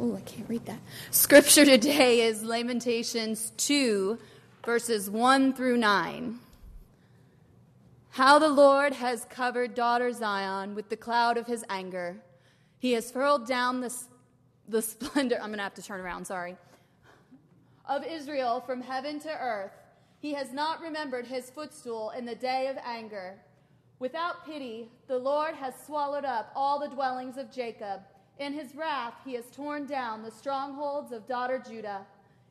Oh, I can't read that. Scripture today is Lamentations 2, verses 1 through 9. How the Lord has covered daughter Zion with the cloud of his anger. He has furled down the, the splendor, I'm going to have to turn around, sorry, of Israel from heaven to earth. He has not remembered his footstool in the day of anger. Without pity, the Lord has swallowed up all the dwellings of Jacob. In his wrath, he has torn down the strongholds of daughter Judah.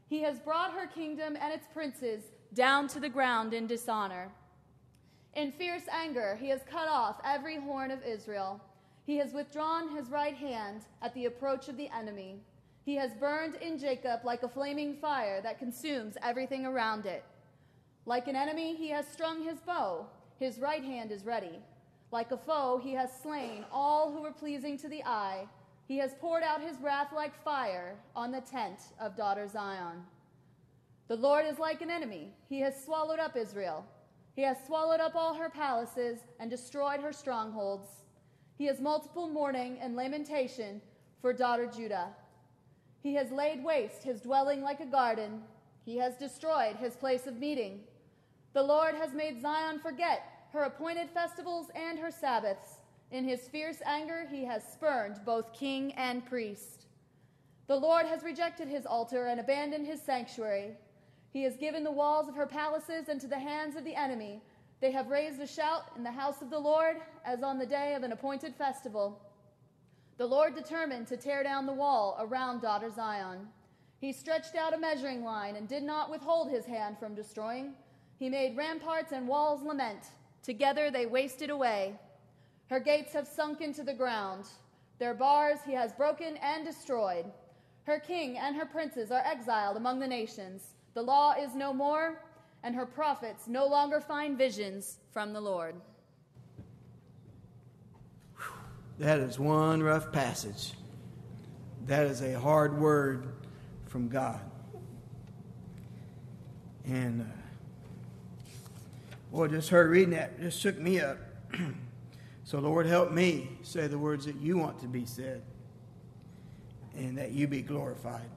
He has brought her kingdom and its princes down to the ground in dishonor. In fierce anger, he has cut off every horn of Israel. He has withdrawn his right hand at the approach of the enemy. He has burned in Jacob like a flaming fire that consumes everything around it. Like an enemy, he has strung his bow. His right hand is ready. Like a foe, he has slain all who were pleasing to the eye. He has poured out his wrath like fire on the tent of daughter Zion. The Lord is like an enemy. He has swallowed up Israel. He has swallowed up all her palaces and destroyed her strongholds. He has multiple mourning and lamentation for daughter Judah. He has laid waste his dwelling like a garden. He has destroyed his place of meeting. The Lord has made Zion forget her appointed festivals and her Sabbaths. In his fierce anger, he has spurned both king and priest. The Lord has rejected his altar and abandoned his sanctuary. He has given the walls of her palaces into the hands of the enemy. They have raised a shout in the house of the Lord as on the day of an appointed festival. The Lord determined to tear down the wall around daughter Zion. He stretched out a measuring line and did not withhold his hand from destroying. He made ramparts and walls lament. Together they wasted away. Her gates have sunk into the ground. Their bars he has broken and destroyed. Her king and her princes are exiled among the nations. The law is no more, and her prophets no longer find visions from the Lord. That is one rough passage. That is a hard word from God. And, uh, boy, just heard reading that just shook me up. so, Lord, help me say the words that you want to be said and that you be glorified.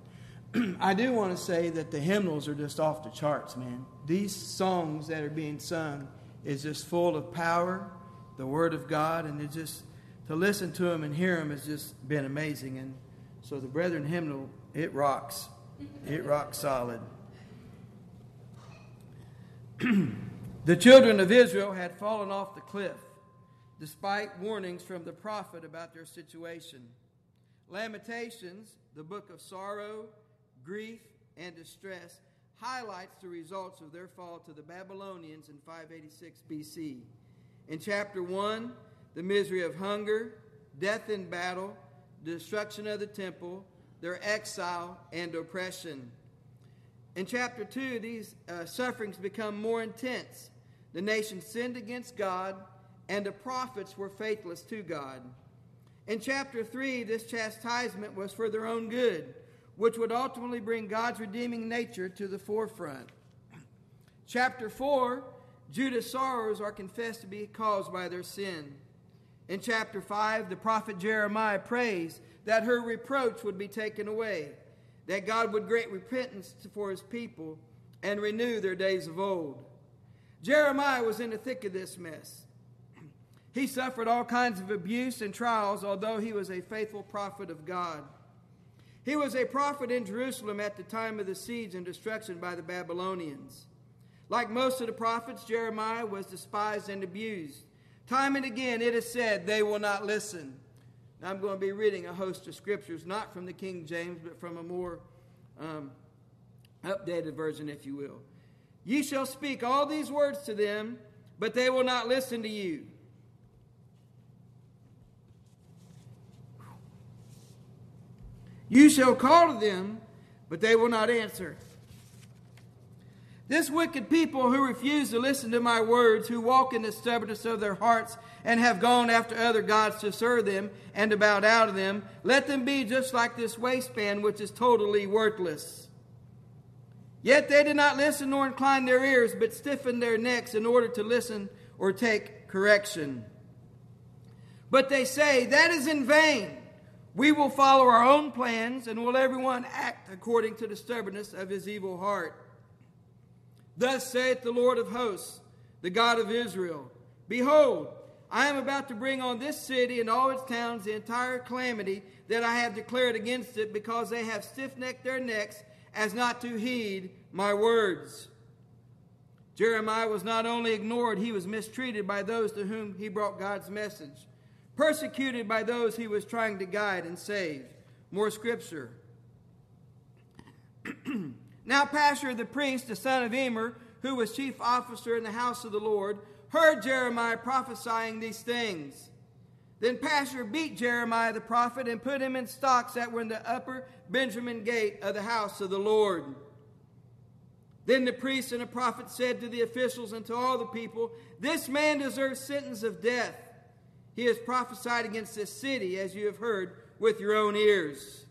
I do want to say that the hymnals are just off the charts, man. These songs that are being sung is just full of power, the Word of God, and it just to listen to them and hear them has just been amazing. And so the Brethren hymnal, it rocks. It rocks solid. the children of Israel had fallen off the cliff despite warnings from the prophet about their situation. Lamentations, the book of sorrow, grief, and distress, highlights the results of their fall to the Babylonians in 586 BC. In chapter 1, the misery of hunger, death in battle, destruction of the temple, their exile, and oppression. In chapter 2, these uh, sufferings become more intense. The nation sinned against God, and the prophets were faithless to God. In chapter 3, this chastisement was for their own good, which would ultimately bring God's redeeming nature to the forefront. Chapter 4, Judah's sorrows are confessed to be caused by their sin. In chapter 5, the prophet Jeremiah prays that her reproach would be taken away, that God would grant repentance for his people and renew their days of old. Jeremiah was in the thick of this mess. He suffered all kinds of abuse and trials, although he was a faithful prophet of God. He was a prophet in Jerusalem at the time of the siege and destruction by the Babylonians. Like most of the prophets, Jeremiah was despised and abused. Time and again it is said, they will not listen. Now, I'm going to be reading a host of scriptures, not from the King James, but from a more um, updated version, if you will. Ye shall speak all these words to them, but they will not listen to you. You shall call to them, but they will not answer. This wicked people who refuse to listen to my words, who walk in the stubbornness of their hearts, and have gone after other gods to serve them and to bow down to them, let them be just like this waistband, which is totally worthless. Yet they did not listen nor incline their ears, but stiffened their necks in order to listen or take correction. But they say, That is in vain. We will follow our own plans, and will everyone act according to the stubbornness of his evil heart. Thus saith the Lord of hosts, the God of Israel Behold, I am about to bring on this city and all its towns the entire calamity that I have declared against it, because they have stiff necked their necks as not to heed my words. Jeremiah was not only ignored, he was mistreated by those to whom he brought God's message, persecuted by those he was trying to guide and save. More scripture. now, Pashhur the priest, the son of Immer, who was chief officer in the house of the Lord, heard Jeremiah prophesying these things. Then Pashhur beat Jeremiah the prophet and put him in stocks that were in the upper Benjamin gate of the house of the Lord. Then the priest and the prophet said to the officials and to all the people, This man deserves sentence of death. He has prophesied against this city, as you have heard with your own ears.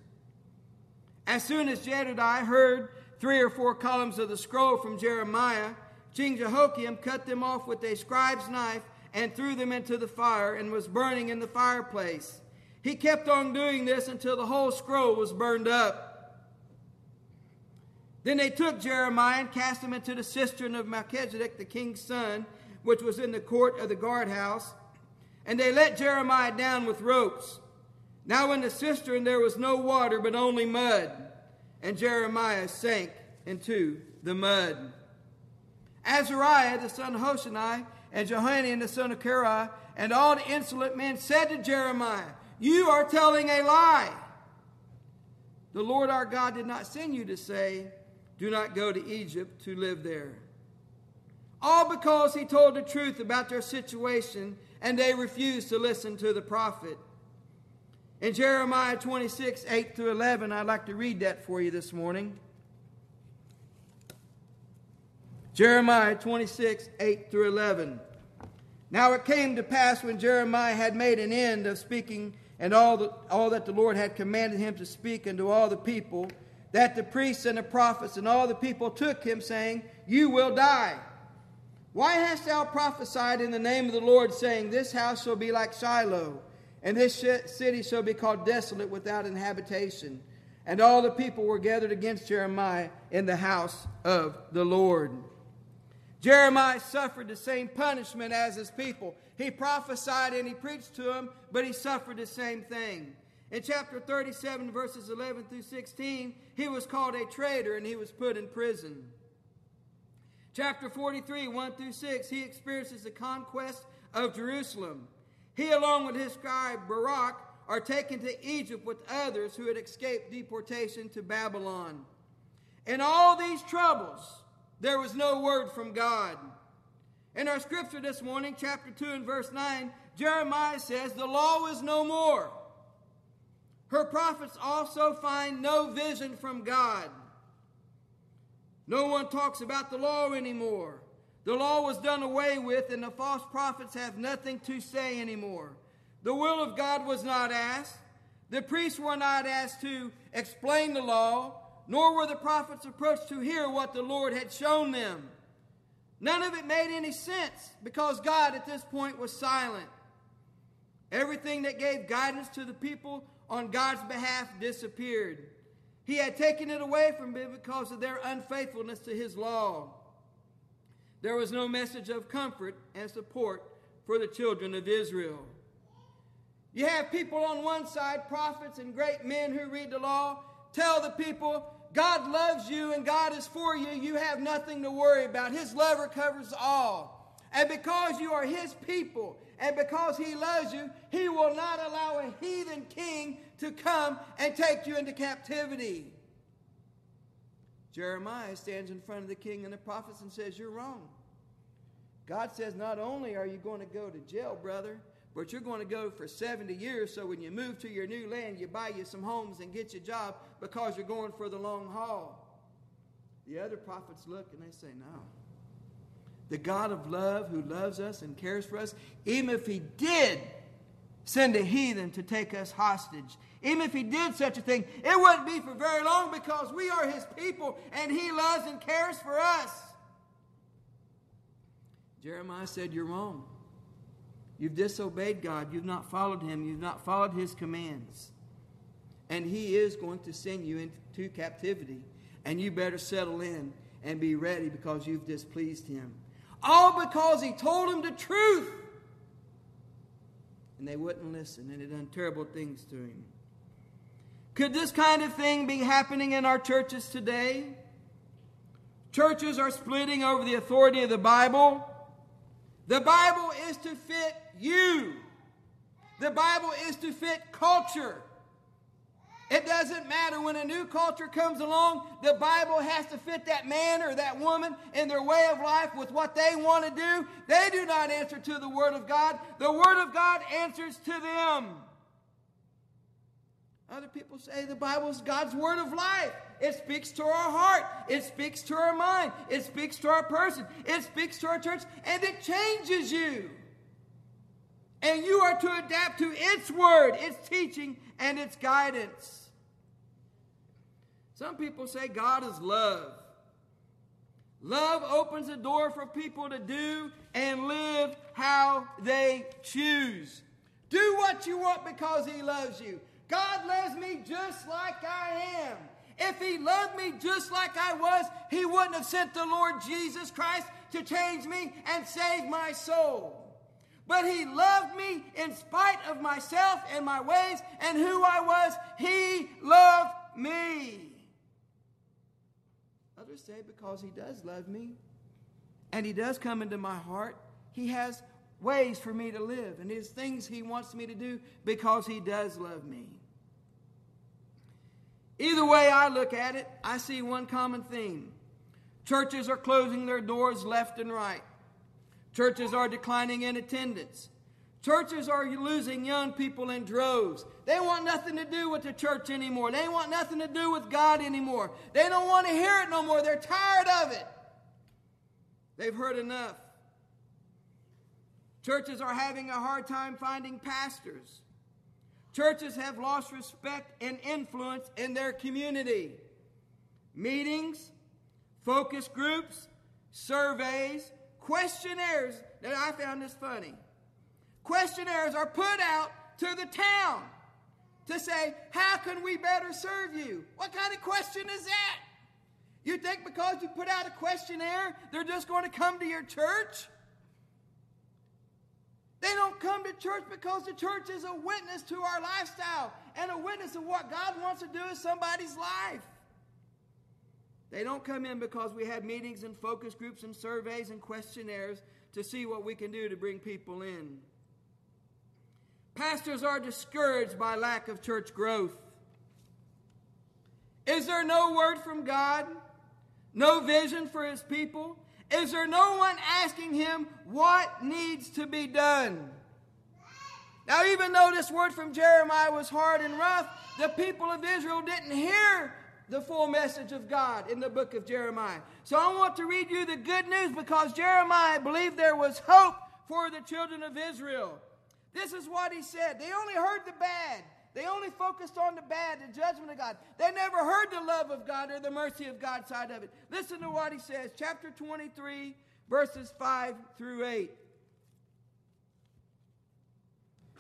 As soon as Jedidiah heard three or four columns of the scroll from Jeremiah, King Jehoiakim cut them off with a scribe's knife and threw them into the fire and was burning in the fireplace. He kept on doing this until the whole scroll was burned up. Then they took Jeremiah and cast him into the cistern of Melchizedek, the king's son, which was in the court of the guardhouse. And they let Jeremiah down with ropes. Now in the cistern there was no water, but only mud. And Jeremiah sank into the mud. Azariah, the son of Hoshani, and Johanan, the son of Kareah, and all the insolent men said to Jeremiah, You are telling a lie. The Lord our God did not send you to say, do not go to Egypt to live there. All because he told the truth about their situation and they refused to listen to the prophet. In Jeremiah 26, 8 through 11, I'd like to read that for you this morning. Jeremiah 26, 8 through 11. Now it came to pass when Jeremiah had made an end of speaking and all, the, all that the Lord had commanded him to speak unto all the people that the priests and the prophets and all the people took him, saying, You will die. Why hast thou prophesied in the name of the Lord, saying, This house shall be like Shiloh, and this city shall be called desolate without inhabitation? And all the people were gathered against Jeremiah in the house of the Lord. Jeremiah suffered the same punishment as his people. He prophesied and he preached to them, but he suffered the same thing. In chapter 37, verses 11 through 16, he was called a traitor and he was put in prison. Chapter 43, 1 through 6, he experiences the conquest of Jerusalem. He, along with his scribe Baruch, are taken to Egypt with others who had escaped deportation to Babylon. In all these troubles, there was no word from God. In our scripture this morning, chapter 2 and verse 9, Jeremiah says, The law is no more. Her prophets also find no vision from God. No one talks about the law anymore. The law was done away with, and the false prophets have nothing to say anymore. The will of God was not asked. The priests were not asked to explain the law, nor were the prophets approached to hear what the Lord had shown them. None of it made any sense because God at this point was silent. Everything that gave guidance to the people on God's behalf disappeared. He had taken it away from them because of their unfaithfulness to his law. There was no message of comfort and support for the children of Israel. You have people on one side, prophets and great men who read the law, tell the people, God loves you and God is for you. You have nothing to worry about. His love covers all. And because you are His people and because he loves you, he will not allow a heathen king to come and take you into captivity. Jeremiah stands in front of the king and the prophets and says, You're wrong. God says, Not only are you going to go to jail, brother, but you're going to go for 70 years. So when you move to your new land, you buy you some homes and get your job because you're going for the long haul. The other prophets look and they say, No the God of love who loves us and cares for us, even if He did send a heathen to take us hostage, even if He did such a thing, it wouldn't be for very long because we are His people and He loves and cares for us. Jeremiah said, You're wrong. You've disobeyed God. You've not followed Him. You've not followed His commands. and he is going to send you into captivity. And you better settle in and be ready because you've displeased him. All because he told them the truth. And they wouldn't listen, and it done terrible things to him. Could this kind of thing be happening in our churches today? Churches are splitting over the authority of the Bible. The Bible is to fit you. The Bible is to fit culture. It doesn't matter when a new culture comes along, the Bible has to fit that man or that woman in their way of life with what they want to do. They do not answer to the Word of God, the Word of God answers to them. Other people say the Bible is God's Word of life. It speaks to our heart, it speaks to our mind, it speaks to our person, it speaks to our church, and it changes you. And you are to adapt to its word, its teaching, and its guidance. Some people say God is love. Love opens the door for people to do and live how they choose. Do what you want because He loves you. God loves me just like I am. If He loved me just like I was, He wouldn't have sent the Lord Jesus Christ to change me and save my soul. But he loved me in spite of myself and my ways and who I was. He loved me. Others say, because he does love me and he does come into my heart, he has ways for me to live and his things he wants me to do because he does love me. Either way I look at it, I see one common theme. Churches are closing their doors left and right. Churches are declining in attendance. Churches are losing young people in droves. They want nothing to do with the church anymore. They want nothing to do with God anymore. They don't want to hear it no more. They're tired of it. They've heard enough. Churches are having a hard time finding pastors. Churches have lost respect and influence in their community. Meetings, focus groups, surveys, questionnaires that I found this funny. Questionnaires are put out to the town to say, How can we better serve you? What kind of question is that? You think because you put out a questionnaire, they're just going to come to your church? They don't come to church because the church is a witness to our lifestyle and a witness of what God wants to do in somebody's life. They don't come in because we have meetings and focus groups and surveys and questionnaires to see what we can do to bring people in. Pastors are discouraged by lack of church growth. Is there no word from God? No vision for his people? Is there no one asking him what needs to be done? Now, even though this word from Jeremiah was hard and rough, the people of Israel didn't hear the full message of God in the book of Jeremiah. So I want to read you the good news because Jeremiah believed there was hope for the children of Israel. This is what he said. They only heard the bad. They only focused on the bad, the judgment of God. They never heard the love of God or the mercy of God side of it. Listen to what he says, chapter 23, verses 5 through 8.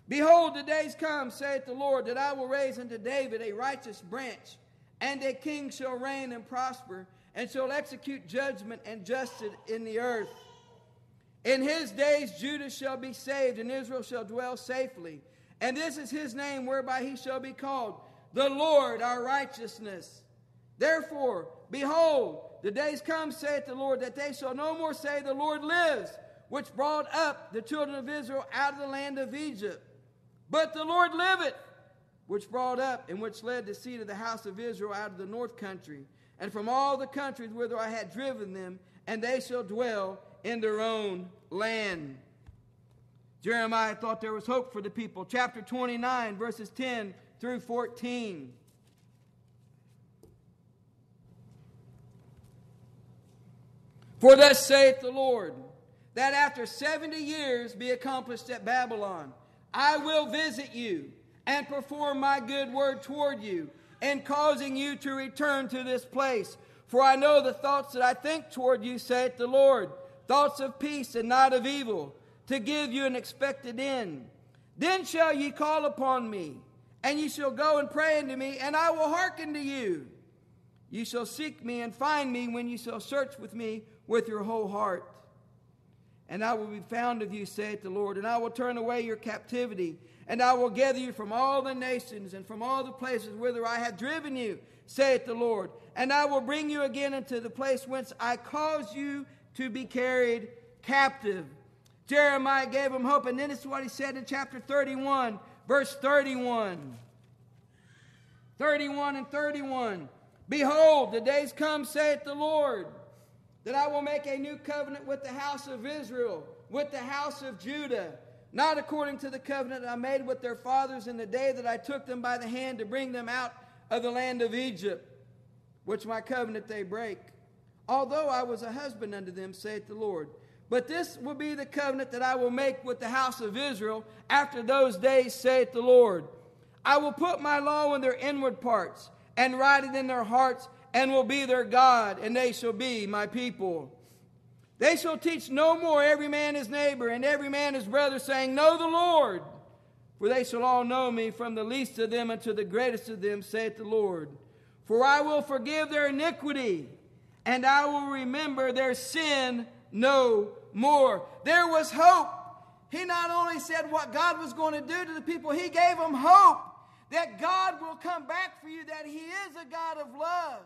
Behold, the days come, saith the Lord, that I will raise unto David a righteous branch and a king shall reign and prosper, and shall execute judgment and justice in the earth. In his days Judah shall be saved, and Israel shall dwell safely. And this is his name whereby he shall be called, the Lord our righteousness. Therefore, behold, the days come, saith the Lord, that they shall no more say, The Lord lives, which brought up the children of Israel out of the land of Egypt. But the Lord liveth which brought up and which led the seed of the house of Israel out of the north country, and from all the countries whither I had driven them, and they shall dwell in their own land. Jeremiah thought there was hope for the people. Chapter 29, verses 10 through 14. For thus saith the Lord, that after 70 years be accomplished at Babylon, I will visit you and perform my good word toward you, and causing you to return to this place. For I know the thoughts that I think toward you, saith the Lord, thoughts of peace and not of evil, to give you an expected end. Then shall ye call upon me, and ye shall go and pray unto me, and I will hearken to you. You shall seek me and find me when you shall search with me with your whole heart. And I will be found of you, saith the Lord, and I will turn away your captivity, and I will gather you from all the nations and from all the places whither I have driven you, saith the Lord, and I will bring you again into the place whence I caused you to be carried captive. Jeremiah gave him hope, and then is what he said in chapter 31 verse 31. 31 and 31. Behold, the days come, saith the Lord, that I will make a new covenant with the house of Israel, with the house of Judah, not according to the covenant I made with their fathers in the day that I took them by the hand to bring them out of the land of Egypt, which my covenant they break. Although I was a husband unto them, saith the Lord. But this will be the covenant that I will make with the house of Israel after those days, saith the Lord. I will put my law in their inward parts, and write it in their hearts, and will be their God, and they shall be my people. They shall teach no more every man his neighbor, and every man his brother, saying, Know the Lord. For they shall all know me, from the least of them unto the greatest of them, saith the Lord. For I will forgive their iniquity, and I will remember their sin no more. There was hope. He not only said what God was going to do to the people, he gave them hope that God will come back for you, that he is a God of love.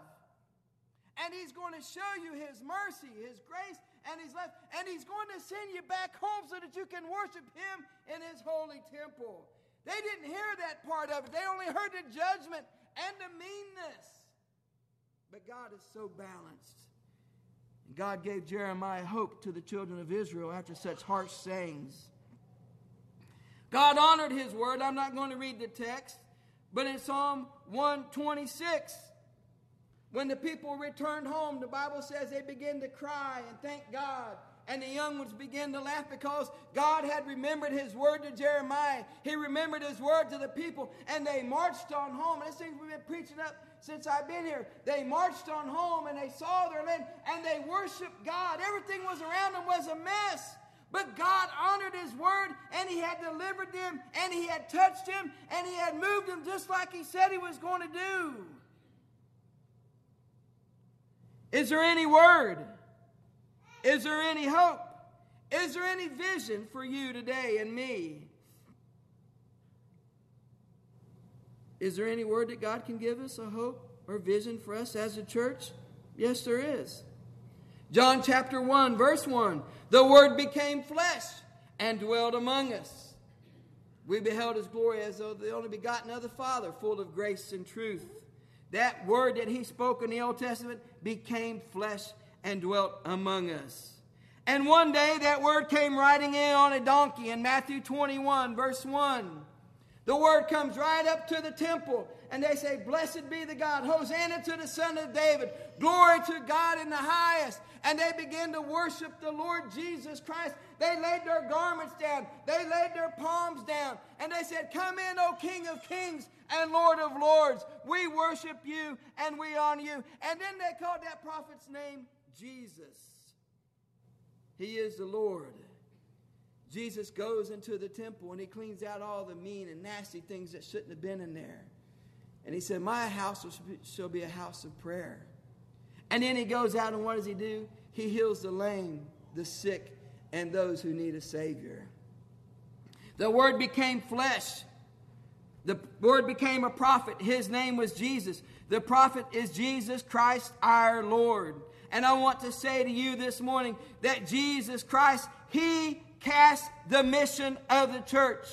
And he's going to show you his mercy, his grace, and his love. And he's going to send you back home so that you can worship him in his holy temple. They didn't hear that part of it. They only heard the judgment and the meanness. But God is so balanced. And God gave Jeremiah hope to the children of Israel after such harsh sayings. God honored his word. I'm not going to read the text, but in Psalm 126, when the people returned home, the Bible says they began to cry and thank God. And the young ones began to laugh because God had remembered his word to Jeremiah. He remembered his word to the people, and they marched on home. And this thing we've been preaching up since I've been here. They marched on home and they saw their land and they worshiped God. Everything was around them was a mess. But God honored His word and He had delivered them and He had touched them and He had moved them just like He said He was going to do. Is there any word? Is there any hope? Is there any vision for you today and me? Is there any word that God can give us, a hope or vision for us as a church? Yes, there is. John chapter 1, verse 1 The Word became flesh and dwelled among us. We beheld his glory as though the only begotten of the Father, full of grace and truth. That word that he spoke in the Old Testament became flesh and dwelt among us. And one day that word came riding in on a donkey in Matthew 21, verse 1. The word comes right up to the temple, and they say, Blessed be the God, Hosanna to the Son of David, glory to God in the highest. And they begin to worship the Lord Jesus Christ. They laid their garments down, they laid their palms down, and they said, Come in, O King of kings and Lord of lords. We worship you and we honor you. And then they called that prophet's name Jesus. He is the Lord. Jesus goes into the temple and he cleans out all the mean and nasty things that shouldn't have been in there. And he said, My house shall be a house of prayer. And then he goes out and what does he do? He heals the lame, the sick, and those who need a Savior. The Word became flesh. The Word became a prophet. His name was Jesus. The prophet is Jesus Christ our Lord. And I want to say to you this morning that Jesus Christ, He cast the mission of the church.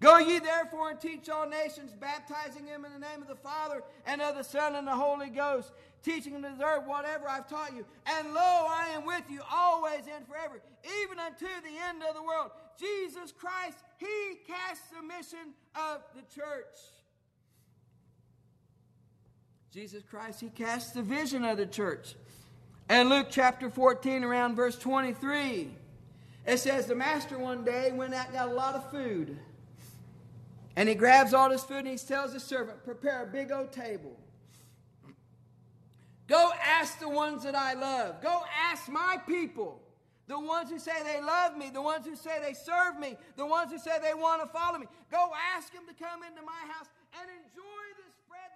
Go ye therefore and teach all nations, baptizing them in the name of the Father and of the Son and the Holy Ghost, teaching them to observe whatever I've taught you. And lo, I am with you always and forever, even unto the end of the world. Jesus Christ, He cast the mission of the church. Jesus Christ, He casts the vision of the church. And Luke chapter 14, around verse 23. It says the master one day went out and got a lot of food. And he grabs all this food and he tells the servant, Prepare a big old table. Go ask the ones that I love. Go ask my people, the ones who say they love me, the ones who say they serve me, the ones who say they want to follow me. Go ask them to come into my house and enjoy this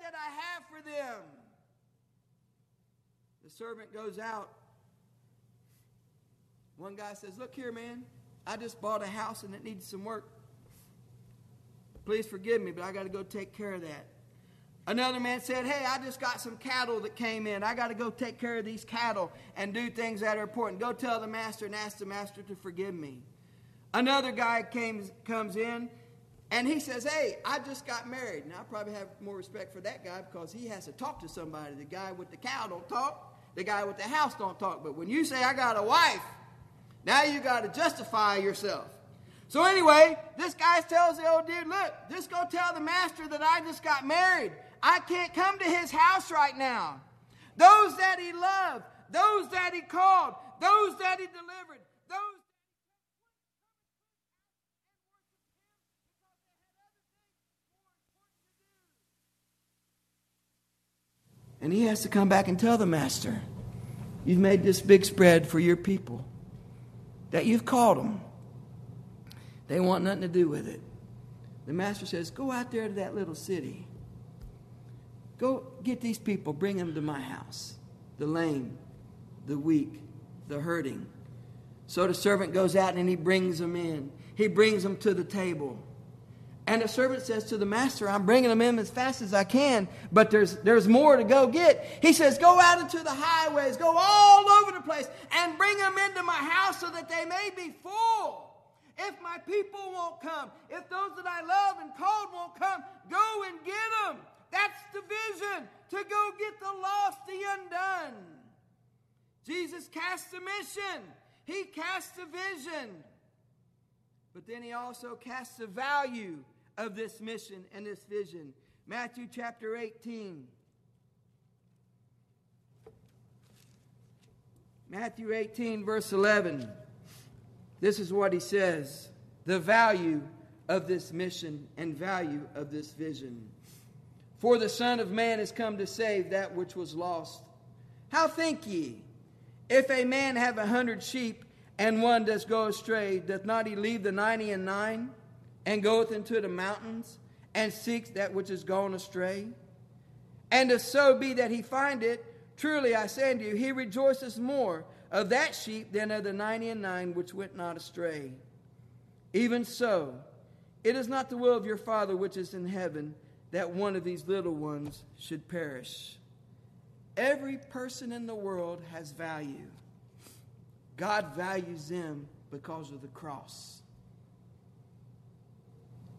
that I have for them. The servant goes out. One guy says, Look here, man. I just bought a house and it needs some work. Please forgive me, but I got to go take care of that. Another man said, Hey, I just got some cattle that came in. I got to go take care of these cattle and do things that are important. Go tell the master and ask the master to forgive me. Another guy came, comes in and he says, Hey, I just got married. Now, I probably have more respect for that guy because he has to talk to somebody. The guy with the cow don't talk, the guy with the house don't talk. But when you say, I got a wife, now you got to justify yourself. So, anyway, this guy tells the old dude, Look, just go tell the master that I just got married. I can't come to his house right now. Those that he loved, those that he called, those that he delivered, those And he has to come back and tell the master, You've made this big spread for your people, that you've called them. They want nothing to do with it. The master says, Go out there to that little city Go get these people, bring them to my house the lame, the weak, the hurting. So the servant goes out and he brings them in. He brings them to the table. And the servant says to the master, I'm bringing them in as fast as I can, but there's, there's more to go get. He says, Go out into the highways, go all over the place, and bring them into my house so that they may be full. If my people won't come, if those that I love and called won't come, go and get them. That's the vision to go get the lost, the undone. Jesus cast a mission, He cast a vision. But then He also casts a value of this mission and this vision. Matthew chapter 18. Matthew 18, verse 11. This is what he says the value of this mission and value of this vision. For the Son of Man is come to save that which was lost. How think ye? If a man have a hundred sheep, and one does go astray, doth not he leave the ninety and nine, and goeth into the mountains, and seeks that which is gone astray? And if so be that he find it, truly I say unto you, he rejoices more of that sheep than of the ninety and nine which went not astray. Even so, it is not the will of your Father which is in heaven that one of these little ones should perish. Every person in the world has value. God values them because of the cross.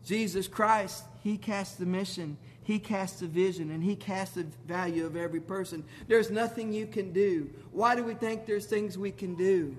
Jesus Christ, He cast the mission, He cast the vision, and He cast the value of every person. There's nothing you can do. Why do we think there's things we can do?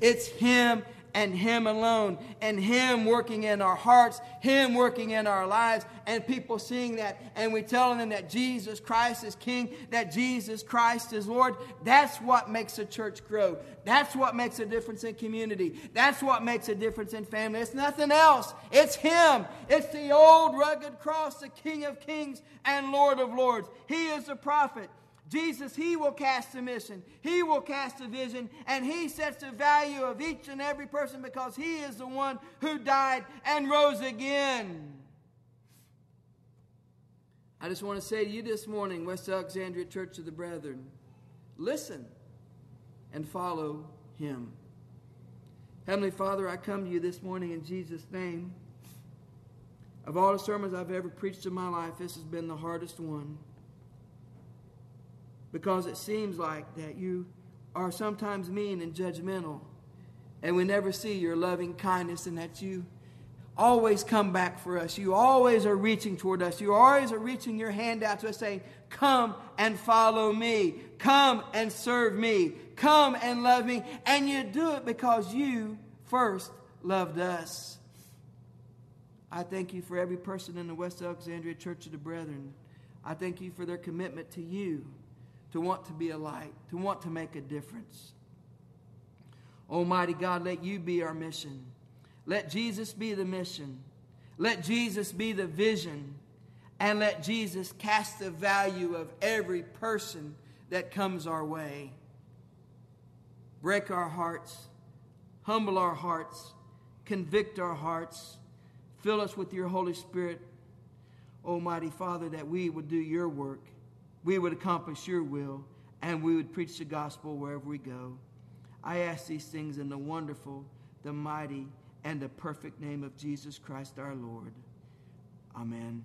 It's Him and Him alone, and Him working in our hearts, Him working in our lives, and people seeing that, and we telling them that Jesus Christ is King, that Jesus Christ is Lord. That's what makes a church grow. That's what makes a difference in community. That's what makes a difference in family. It's nothing else. It's Him. It's the old rugged cross, the King of Kings and Lord of Lords. He is the prophet. Jesus, He will cast a mission, He will cast a vision, and He sets the value of each and every person because He is the one who died and rose again. I just want to say to you this morning, West Alexandria Church of the Brethren, listen and follow Him. Heavenly Father, I come to you this morning in Jesus' name. Of all the sermons I've ever preached in my life, this has been the hardest one because it seems like that you are sometimes mean and judgmental and we never see your loving kindness and that you always come back for us. You always are reaching toward us. You always are reaching your hand out to us saying, Come and follow me. Come and serve me. Come and love me. And you do it because you first loved us. I thank you for every person in the West Alexandria Church of the Brethren. I thank you for their commitment to you to want to be a light, to want to make a difference. Almighty God, let you be our mission. Let Jesus be the mission. Let Jesus be the vision. And let Jesus cast the value of every person that comes our way. Break our hearts, Humble our hearts, convict our hearts, fill us with your Holy Spirit, Almighty Father, that we would do your work, we would accomplish your will, and we would preach the gospel wherever we go. I ask these things in the wonderful, the mighty, and the perfect name of Jesus Christ our Lord. Amen.